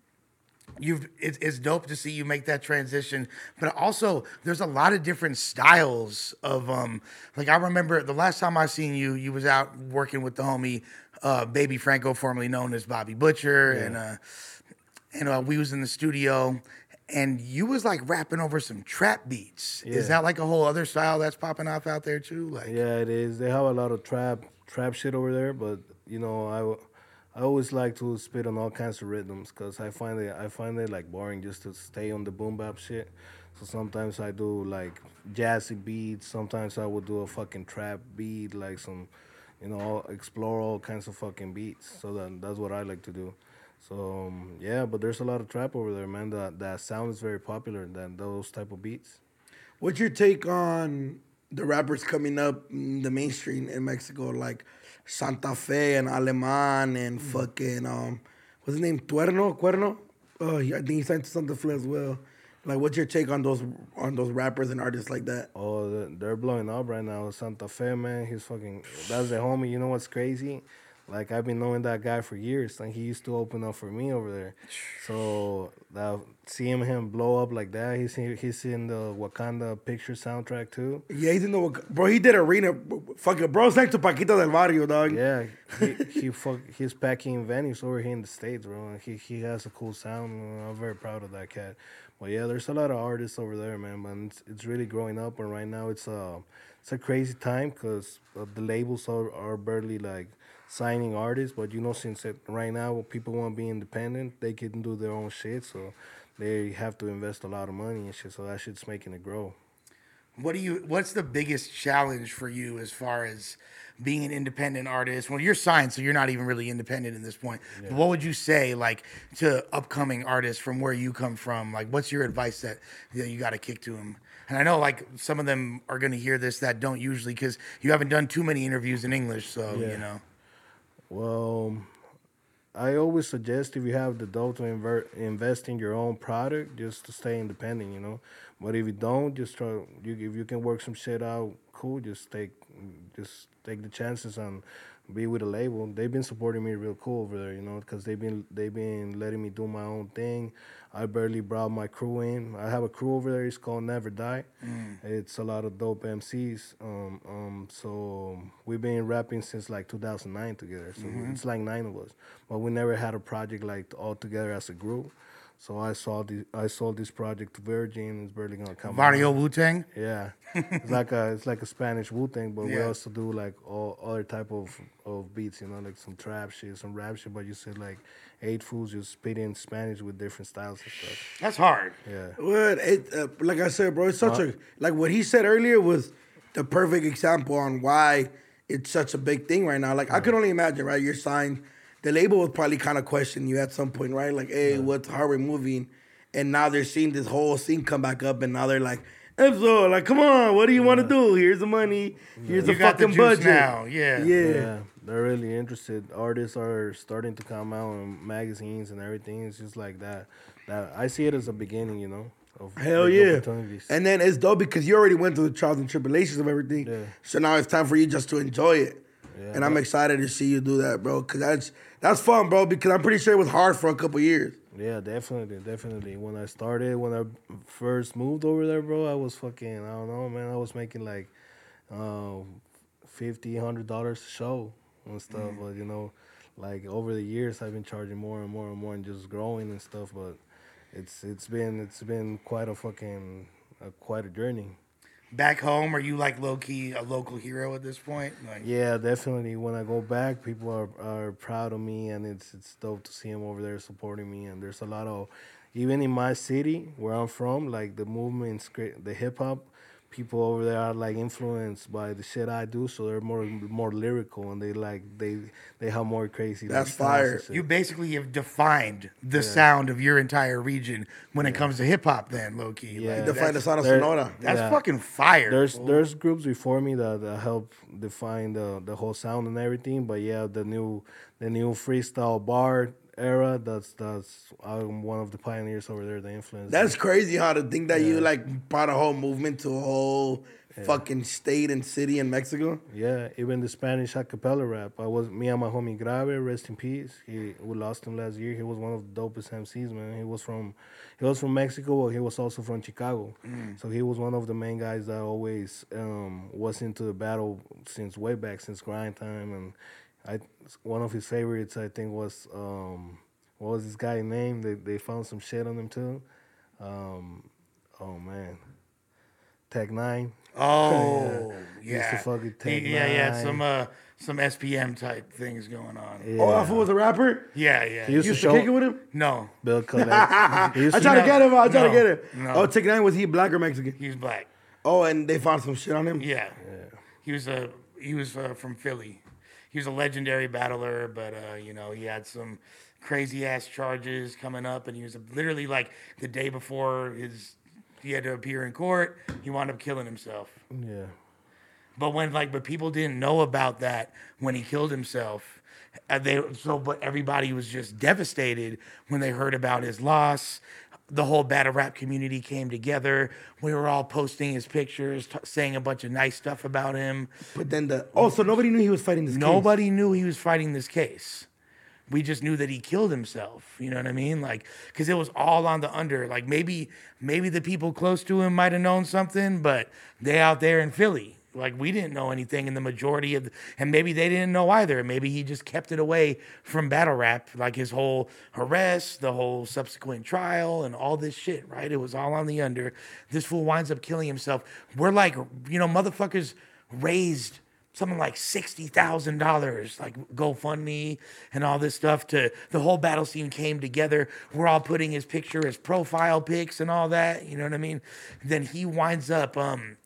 You've it's, it's dope to see you make that transition, but also there's a lot of different styles of um like I remember the last time I seen you, you was out working with the homie uh Baby Franco, formerly known as Bobby Butcher, and uh and uh, we was in the studio and you was like rapping over some trap beats. Is that like a whole other style that's popping off out there too? Like Yeah, it is. They have a lot of trap trap shit over there, but you know, I, I always like to spit on all kinds of rhythms because I find it I find it like boring just to stay on the boom bap shit. So sometimes I do like jazzy beats. Sometimes I would do a fucking trap beat, like some, you know, explore all kinds of fucking beats. So that that's what I like to do. So um, yeah, but there's a lot of trap over there, man. That that sound is very popular. That those type of beats. What's your take on the rappers coming up in the mainstream in Mexico, like Santa Fe and Aleman and fucking um, what's his name? Tuerno, Cuerno. Oh, I think he signed to Santa Fe as well. Like, what's your take on those on those rappers and artists like that? Oh, they're- they're blowing up right now. Santa Fe, man, he's fucking. That's the homie. You know what's crazy? Like I've been knowing that guy for years. Like he used to open up for me over there. So that seeing him blow up like that, he's in- he's in the Wakanda picture soundtrack too. Yeah, he's in the bro. He did arena. Fucking bro's next to Paquita del Barrio, dog. Yeah, he he fuck, he's packing venues over here in the states, bro. He he has a cool sound. I'm very proud of that cat. But yeah, there's a lot of artists over there, man. But it's, it's really growing up, and right now it's uh it's a crazy time because uh, the labels are, are barely like signing artists. But you know, since right now people want to be independent, they can do their own shit. So they have to invest a lot of money and shit. So that shit's making it grow. What do you? What's the biggest challenge for you as far as being an independent artist? Well, you're signed, so you're not even really independent in this point. But what would you say, like, to upcoming artists from where you come from? Like, what's your advice that, that you got to kick to them? And I know, like, some of them are going to hear this that don't usually, because you haven't done too many interviews in English, so you know. Well, I always suggest if you have the dough to invert, invest in your own product, just to stay independent, you know. But if you don't, just try. You if you can work some shit out, cool. Just take, just take the chances and be with a label. They've been supporting me real cool over there, you know, because they've been they've been letting me do my own thing. I barely brought my crew in. I have a crew over there. It's called Never Die. It's a lot of dope MCs. Um, um, so we've been rapping since like 2009 together. So it's like nine of us, but we never had a project like all together as a group. So I saw the I sold this project to Virgin. It's barely gonna come. out. Barrio Wu Tang? Yeah, it's like a it's like a Spanish Wu Tang, but we also do like all other type of of beats, you know, like some trap shit, some rap shit. But you said like eight fools just spit in Spanish with different styles and stuff. That's hard. Yeah, What? It, uh, like I said, bro, it's such a like what he said earlier was the perfect example on why it's such a big thing right now. Like I could only imagine, right? You're signed. The label was probably kind of questioning you at some point, right? Like, hey, what's how we're moving? And now they're seeing this whole scene come back up, and now they're like, Enzo, like, come on, what do you want to do? Here's the money. Here's You the got the fucking juice budget. now, yeah. yeah. yeah, they're really interested. Artists are starting to come out in magazines and everything. It's just like that. That I see it as a beginning, you know. Of Hell yeah. opportunities. And then it's dope because you already went through the trials and tribulations of everything. Yeah. So now it's time for you just to enjoy it. Yeah. and I'm excited to see you do that, bro. Cause that's that's fun, bro. Because I'm pretty sure it was hard for a couple years. Yeah, definitely, definitely. When I started, when I first moved over there, bro, I was fucking, I don't know, man. I was making like uh, fifty, hundred dollars a show and stuff. But you know, like over the years, I've been charging more and more and more, and just growing and stuff. But it's it's been it's been quite a fucking uh, quite a journey. Back home, are you like low key a local hero at this point? Like, Yeah, definitely. When I go back, people are, are proud of me, and it's it's dope to see them over there supporting me. And there's a lot of, even in my city where I'm from, like the movement, the hip hop, people over there are like influenced by the shit I do, so they're more more lyrical and they like they they have more crazy. That's like, fire. You basically have defined the sound of your entire region when it comes to hip hop. Then low key, Yeah. like, Define the that's- sound of Sonora. That's Yeah. fucking fire. There's fool. there's groups before me that, that help define the the whole sound and everything, but yeah, the new the new freestyle bar era. That's that's I'm one of the pioneers over there. The influence. That's crazy how to think that you like brought a whole movement to a whole fucking state and city in Mexico. Yeah, even the Spanish a cappella rap. I was me and my homie Grave, rest in peace. He we lost him last year. He was one of the dopest MCs, man. He was from he was from Mexico, but he was also from Chicago. So he was one of the main guys that always um, was into the battle since way back, since grind time. And I one of his favorites I think was um, what was this guy's name? They they found some shit on him too. Um, oh man. Tech Nine. Oh Used to yeah, fucking He- take yeah, yeah. Some uh, some SPM type things going on. Oh, that fool was a rapper. Yeah, yeah. He used You used to to kick it with him. no, Bill Collect. He used I to- tried to know- get him. I tried no, to get him. no. Oh, Tech Nine was he black or Mexican? he was black. Oh, and they found some shit on him. Yeah. He was a he was uh, from Philly. He was a legendary battler, but uh, you know he had some crazy ass charges coming up, and he was literally like the day before his he had to appear in court. He wound up killing himself. Yeah. But when like, but people didn't know about that when he killed himself. And they so, but everybody was just devastated when they heard about his loss. The whole battle rap community came together. We were all posting his pictures, t- saying a bunch of nice stuff about him. But then the oh, so nobody knew he was fighting this. case. Nobody knew he was fighting this case. We just knew that he killed himself. You know what I mean? Like, because it was all on the under. Like maybe, maybe the people close to him might have known something, but they out there in Philly. Like we didn't know anything, and the majority of, and maybe they didn't know either. Maybe he just kept it away from battle rap, like his whole arrest, the whole subsequent trial, and all this shit. Right? It was all on the under. This fool winds up killing himself. We're like, you know, motherfuckers raised something like sixty thousand dollars, like GoFundMe and all this stuff. To the whole battle scene came together. We're all putting his picture, his profile pics, and all that. You know what I mean? Then he winds up. Um,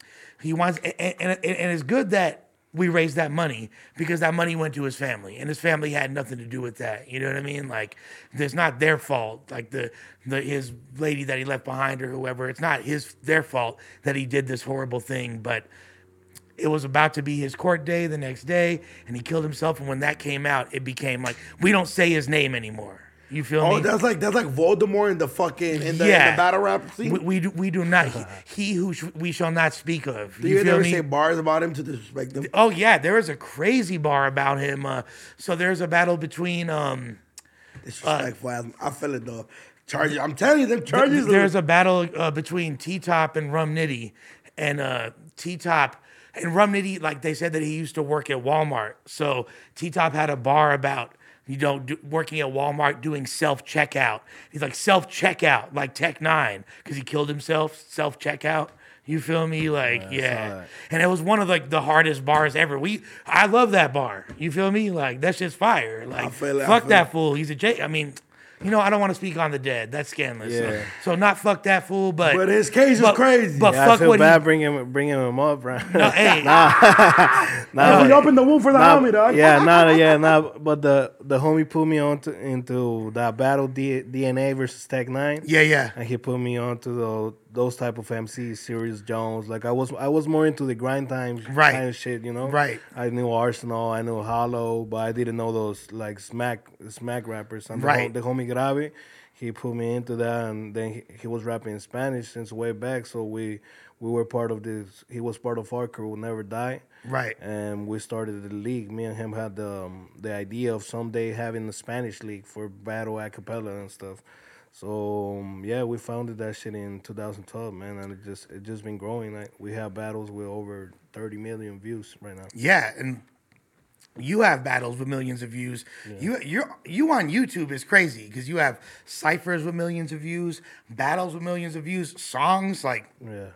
he wants, and, and, and it's good that we raised that money because that money went to his family, and his family had nothing to do with that. You know what I mean? Like, it's not their fault. Like the the his lady that he left behind or whoever, it's not his their fault that he did this horrible thing, but it was about to be his court day the next day, and he killed himself. And when that came out, it became like we don't say his name anymore. You feel me? Oh, me? that's like that's like Voldemort in the fucking in the, in the battle rap scene. we, we do we do not. He, he who sh- we shall not speak of. Do You you ever me? say bars about him to disrespect them? Oh yeah, there is a crazy bar about him. Uh, so there's a battle between um, Disrespectful ass. I feel it though. Charges. I'm telling you, them charges. are- There's a battle uh, between T Top and Rum Nitty, and uh, T Top and Rum Nitty, like they said that he used to work at Walmart. So T Top had a bar about you know do, working at Walmart doing self checkout. He's like self checkout, like Tech Nine, because he killed himself self checkout. You feel me? Like yeah, that. and it was one of like the hardest bars ever. We I love that bar. You feel me? Like that's just fire. Like feel it, I fuck that fool. He's a J. I mean. You know, I don't want to speak on the dead. That's scandalous. So- Yeah. So, not fuck that fool, but But his case is but- crazy. But Yeah, I fuck feel what bad he. bringing bringing him up, bro. No, hey, Nah, we opened the womb for the nah, homie, dog. Yeah, nah, yeah, nah. But the the homie put me on to, into that battle D, DNA versus Tech Nine. yeah, yeah, and he put me on to the, those type of MCs, Serius Jones. Like I was, I was more into the grind time Right. kind of shit, you know. Right. I knew Arsonal, I knew Hollow, but I didn't know those like smack smack rappers. And the Right. hom- The, homie Grave, he put me into that, and then he, he was rapping in Spanish since way back. So we we were part of this. He was part of our crew, Never Die. right. And we started the league. Me and him had the um, the idea of someday having the Spanish league for battle a cappella and stuff. So um, yeah, we founded that shit in 2012, man, and it just it just been growing. Like we have battles with over 30 million views right now. Yeah, and you have battles with millions of views. You you you on YouTube is crazy because you have ciphers with millions of views, battles with millions of views, songs. Like, Yeah.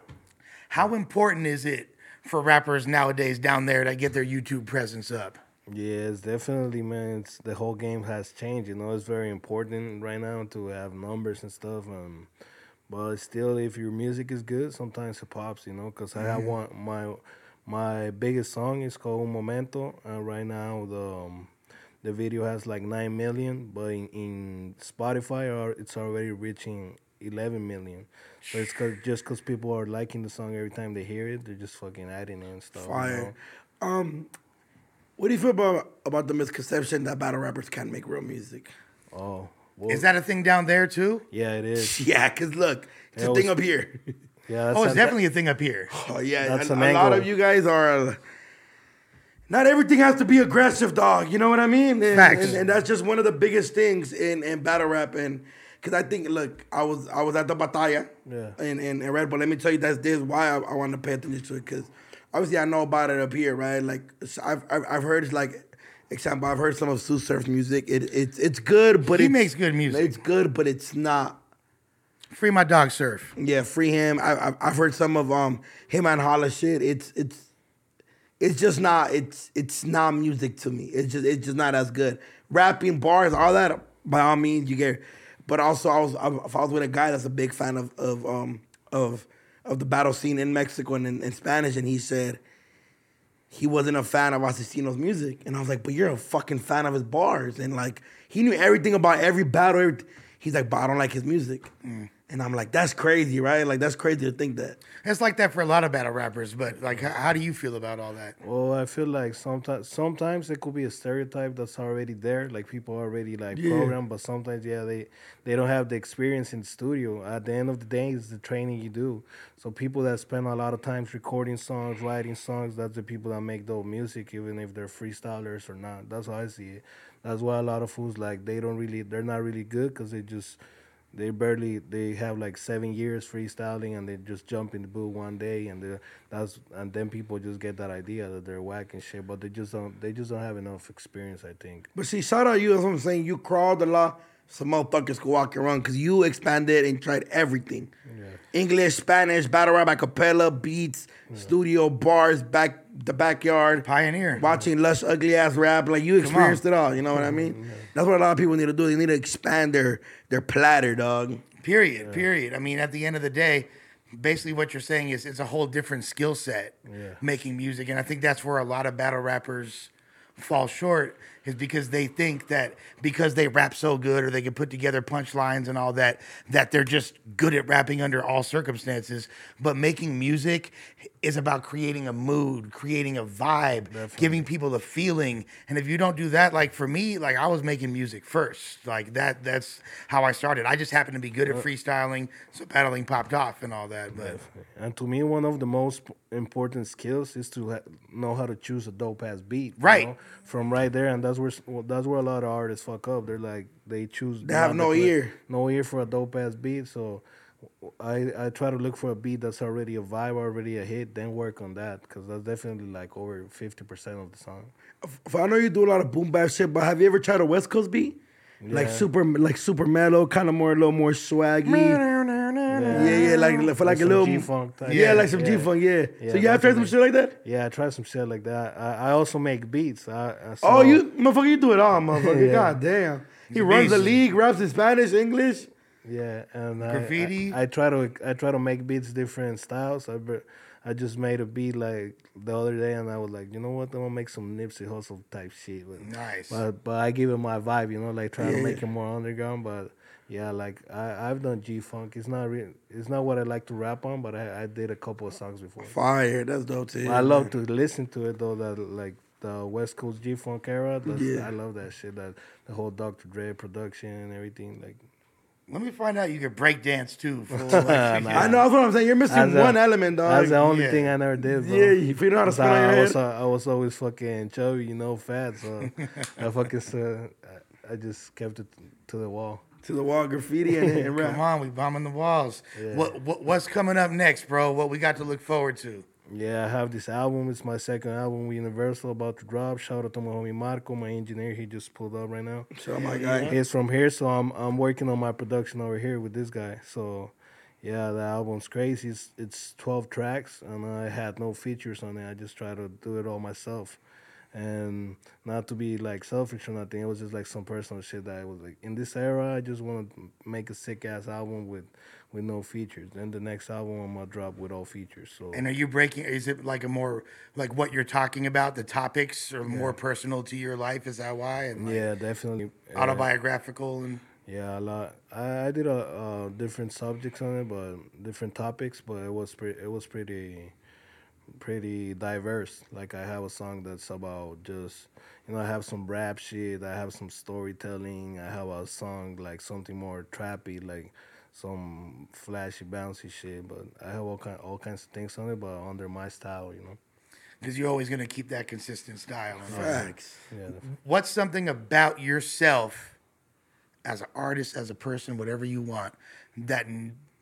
how important is it for rappers nowadays down there to get their YouTube presence up? Yeah, it's definitely, man. It's the whole game has changed. You know, it's very important right now to have numbers and stuff. Um, But still, if your music is good, sometimes it pops, you know. Because I have one my my biggest song is called Un Momento, and right now the um, the video has like nine million, but in, in Spotify, or it's already reaching eleven million. So it's cause, just because people are liking the song every time they hear it, they're just fucking adding it and stuff. you know? Fire. Um, what do you feel about about the misconception that battle rappers can't make real music? Oh, well, Is that a thing down there too? yeah, it is. Yeah, cause look, it's Yeah, a it thing was- up here. Yeah, that's Oh, it's a- definitely a thing up here. Oh yeah, That's a, an a lot angle. of you guys are. uh, Not everything has to be aggressive, dog. You know what I mean? And, Facts. And, and that's just one of the biggest things in, in battle rap. And because I think, look, I was I was at the batalla Yeah. in, in, in Red Bull. Let me tell you, that's this why I, I want to pay attention to it. Because obviously I know about it up here, right? Like I've I've, I've heard like. Example, I've heard some of Sue Surf's music. It, it's it's good, but He makes good music. It's good, but it's not Free my dog surf. yeah, free him. I, I I've heard some of um him and Holla shit. It's it's it's just not it's it's not music to me. It's just it's just not as good. Rapping bars, all that by all means you get. But also I was I, if I was with a guy that's a big fan of of um of of the battle scene in Mexico and in, in Spanish, and he said he wasn't a fan of Asesino's music. And I was like, but you're a fucking fan of his bars. And like, he knew everything about every battle. every- He's like, but I don't like his music. Mm. And I'm like, that's crazy, right? Like, that's crazy to think that. It's like that for a lot of battle rappers, but like, how, how do you feel about all that? Well, I feel like sometimes sometimes it could be a stereotype that's already there, like people already like programmed, but sometimes yeah they they don't have the experience in the studio. At the end of the day, it's the training you do. So people that spend a lot of times recording songs, writing songs, that's the people that make dope music, even if they're freestylers or not. That's how I see it. That's why a lot of fools like they don't really they're not really good because they just they barely they have like seven years freestyling and they just jump in the booth one day and that's and then people just get that idea that they're whack and shit but they just don't they just don't have enough experience i think But see, shout out you. That's what I'm saying. You crawled a lot. Some motherfuckers could walk around because you expanded and tried everything. English, Spanish, battle rap, acapella, beats, studio, bars, back the backyard. Pioneer. Watching less ugly ass rap. Like you experienced it all. You know what I mean? That's what a lot of people need to do. They need to expand their their platter, dog. Period. Period. I mean, at the end of the day, basically what you're saying is it's a whole different skill set making music, and I think that's where a lot of battle rappers fall short is because they think that because they rap so good or they can put together punchlines and all that that they're just good at rapping under all circumstances but making music is about creating a mood creating a vibe giving people a feeling. And if you don't do that like for me like I was making music first. Like that that's how I started. I just happened to be good at freestyling so battling popped off and all that but and to me one of the most important skills is to ha- know how to choose a dope ass beat you Right. know? from right there. And that's where well, that's where a lot of artists fuck up. They're like they choose They have no ear. no ear for a dope ass beat. So I, I try to look for a beat that's already a vibe, already a hit, then work on that because that's definitely like over fifty percent of the song. I know you do a lot of boom bap shit, but have you ever tried a West Coast beat? Like super, like super mellow, kind of more, a little more swaggy. Yeah, yeah, like for like, a some little G-funk type. Yeah, Yeah, like some yeah. G funk. Yeah. Yeah, so you have tried some shit like that? Yeah, I try some shit like that. I, I also make beats. I, I Oh, you motherfucker, you do it all, motherfucker. Yeah. God damn. He a runs the league, raps in Spanish, English. Yeah, and I- Graffiti? I, I, try to I try to make beats different styles. I I just made a beat like the other day, and I was like, you know what? I'm gonna make some Nipsey Hussle type shit. But, Nice. But but I give it my vibe, you know, like trying Yeah. to make it more underground. But yeah, like I I've done G funk. It's not real. It's not what I like to rap on, but I, I did a couple of songs before. Fire, that's dope too. I love to listen to it though. That like the West Coast G funk era. Yeah. I love that shit. That the whole Dr. Dre production and everything. Like let me find out you can break dance too fool. Like, I know that's what I'm saying. You're missing That's the- one element, dog. That's the only yeah. thing I never did. Bro. Yeah, if you know how to spin on your I head. was, uh, I was always fucking chubby, you know, fat. So I fucking uh, I I just kept it to the wall. to the wall, graffiti and, and rap. Come on, we bombing the walls. What, what what's coming up next, bro? What we got to look forward to? Yeah, I have this album. It's my second album with Universal about to drop. Shout out to my homie Marco, my engineer. He just pulled up right now. So my guy. He's from here, so I'm I'm working on my production over here with this guy. So yeah, the album's crazy. It's, it's 12 tracks, and I had no features on it. I just try to do it all myself. And not to be like selfish or nothing, it was just like some personal shit that I was like, in this era, I just want to make a sick ass album with with no features. Then the next album I'm gonna drop with all features. So And are you breaking? Is it like a more like what you're talking about? The topics are more personal to your life. Is that why? And like yeah, definitely autobiographical and Yeah, a lot. I, I did a uh, different subjects on it, but different topics. But it was pretty. It was pretty, pretty diverse. Like I have a song that's about just, you know, I have some rap shit. I have some storytelling. I have a song like something more trappy, like some flashy, bouncy shit. But I have all kind, all kinds of things on it, but under my style, you know. because you're always gonna keep that consistent style. Facts. Yeah. What's something about yourself as an artist, as a person, whatever you want, that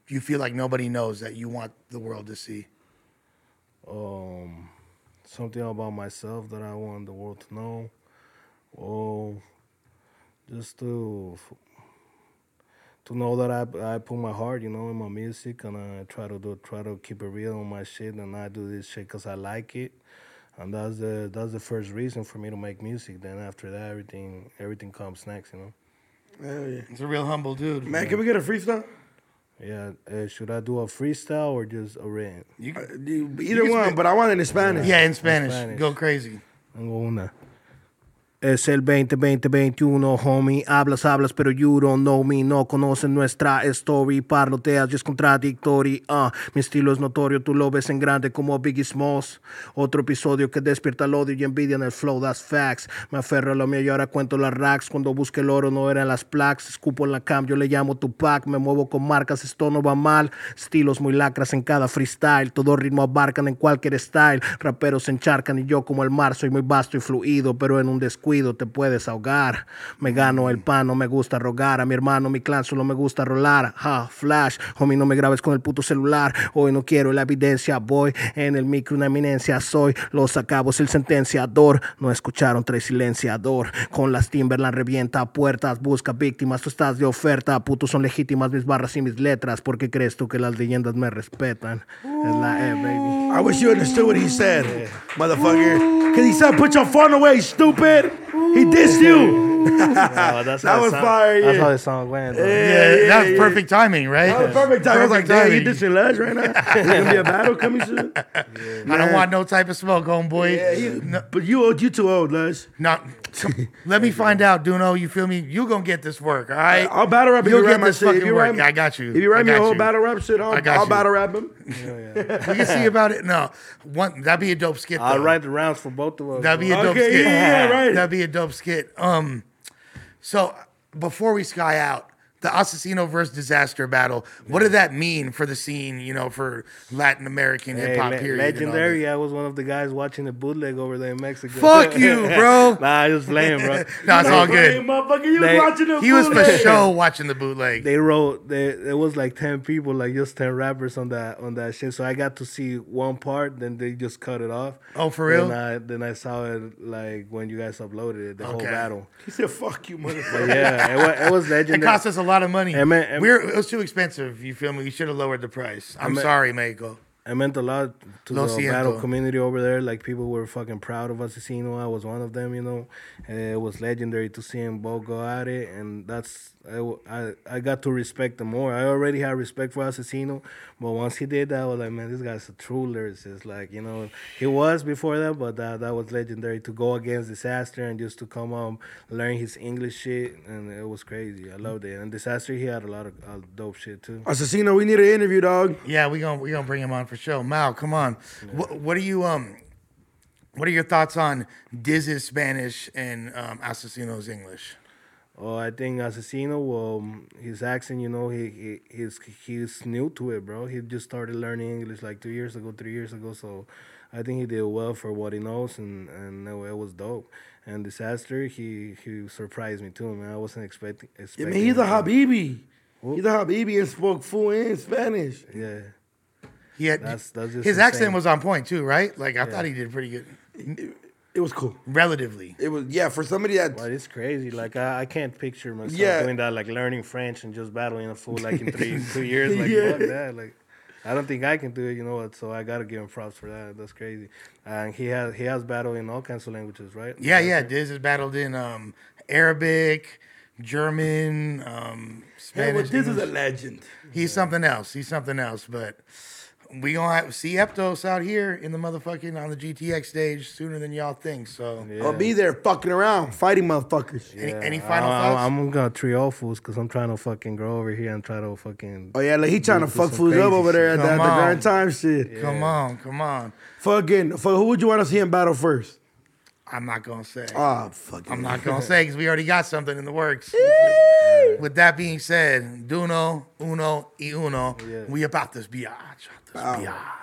you feel like nobody knows that you want the world to see? um, something about myself that I want the world to know. Well, just to to know that I I put my heart, you know, in my music, and I try to do try to keep it real on my shit, and I do this shit because I like it, and that's the that's the first reason for me to make music. Then after that, everything everything comes next, you know. Hell yeah. It's a real humble dude. Man, can we get a freestyle? Yeah, uh, should I do a freestyle or just a rant? You Uh, can- you- either can one, spit- but I want it in Spanish. yeah, in Spanish. Spanish. Go crazy. Tengo una. Es el 2020-21, homie. Hablas, hablas, pero you don't know me. No conocen nuestra story. Parloteas y es contradictory. Ah, mi estilo es notorio. Tú lo ves en grande como Biggie Smalls. Otro episodio que despierta el odio y envidia en el flow. That's facts. Me aferro a lo mío y ahora cuento las racks. Cuando busqué el oro no eran las plaques. Escupo en la cam, yo le llamo Tupac. Me muevo con marcas, esto no va mal. Estilos muy lacras en cada freestyle. Todo ritmo abarcan en cualquier style. Raperos se encharcan y yo como el mar soy muy vasto y fluido. Pero en un descuido te puedes ahogar. Me gano el pan, no me gusta rogar. A mi hermano, mi clan solo me gusta rolar. Ha, flash, homie, no me grabes con el puto celular. Hoy no quiero la evidencia, voy en el micro una eminencia. Soy los acabos, el sentenciador. No escucharon, trae silenciador. Con las Timberland revienta puertas, busca víctimas. Tú estás de oferta, putos son legítimas mis barras y mis letras. ¿Por qué crees tú que las leyendas me respetan? Es la E, baby. I wish you understood what he said, motherfucker. Because he said, put your phone away, stupid. He dissed you. that's That how was the song- fire, That's yeah. how the song went. though. Yeah, yeah, that's yeah. perfect timing, right? That was perfect time. I was like, Perfect damn, you timing. dissing Les right now? There's going to be a battle coming soon? I don't want no type of smoke, homeboy. Yeah, you, no, but you old, you too old, Les. no, come- let me find out, Duno. You feel me? You gonna get this work, all right? I'll battle rap if You'll you get write my this shit. If fucking you work. I got you. If you I write me a got whole you. battle rap shit, I'll, I got I'll you. battle rap him. We can see about it. No, one that'd be a dope skit. I'll though. write the rounds for both of us. That'd be a dope Okay, skit. yeah, yeah, right. That'd be a dope skit. Um, so before we sky out, the Asesino versus Disaster battle. What did that mean for the scene? You know, for Latin American Hey, hip hop le- period. and legendary. I was one of the guys watching the bootleg over there in Mexico. Fuck you, bro. nah, I was playing, bro. No, it's all Hey, good. motherfucker, you They- was watching the He was for bootleg. show watching the bootleg. They wrote they, there was like ten people, like just ten rappers on that on that shit. So I got to see one part, then they just cut it off. Oh, for real? Then I then I saw it like when you guys uploaded it, the whole battle. He said, fuck you, But motherfucker. yeah, it was, it was It legendary. cost us a lot of money. And man- and- We're, it was too expensive. You feel me? You should have lowered the price. I'm man- sorry, Mexico. It meant a lot to Lo the siento. battle community over there. Like people were fucking proud of Asesino. I was one of them, you know. And it was legendary to see him both go at it, and that's I, w- I, I got to respect them more. I already had respect for Asesino, but once he did that, I was like, man, this guy's a true lyricist. Like you know, he was before that, but that that was legendary to go against Disaster and just to come um learn his English shit, and it was crazy. I loved it. And Disaster, he had a lot of uh, dope shit too. Asesino, we need an interview, dog. Yeah, we gonna we gonna bring him on for sure. Mal, come on. What, what are you um? What are your thoughts on Diz's Spanish and um, Asesino's English? Oh, I think Asesino, well, his accent, you know, he, he he's he's new to it, bro. He just started learning English like two years ago, three years ago. So I think he did well for what he knows, and and it, it was dope. And Disaster, he he surprised me too, man. I wasn't expecting. I expecting mean, he's a him. Habibi. He's a Habibi and spoke full in Spanish. Yeah, He had That's- that's just his accent was on point too, right? Like I thought he did pretty good, It was cool. relatively. It was, yeah, for somebody that. but it's crazy. Like I, I can't picture myself Yeah. doing that, like learning French and just battling a fool like in three two years. Like Yeah. fuck that, like. I don't think I can do it, you know what? So I gotta give him props for that. That's crazy. And he has he has battle in all kinds of languages, right? Yeah, yeah. Diz has battled in um, Arabic, German, um, Hey, Spanish. but this is a legend. He's something else. He's something else. But we gonna have, see Eptos out here in the motherfucking on the GTX stage sooner than y'all think. So, I'll be there fucking around, fighting motherfuckers. any, any final I, thoughts? I, am gonna trio fools because I'm trying to fucking grow over here and try to fucking. Oh yeah, like he trying to fuck some fools up over there at shit. the, at the Grind Time shit. come on, come on. Fucking, fuck, who would you want to see in battle first? I'm not gonna say. Ah, fucking. I'm not gonna say because we already got something in the works. With that being said, Duno, Uno, y Uno, we about this biatch. This biatch.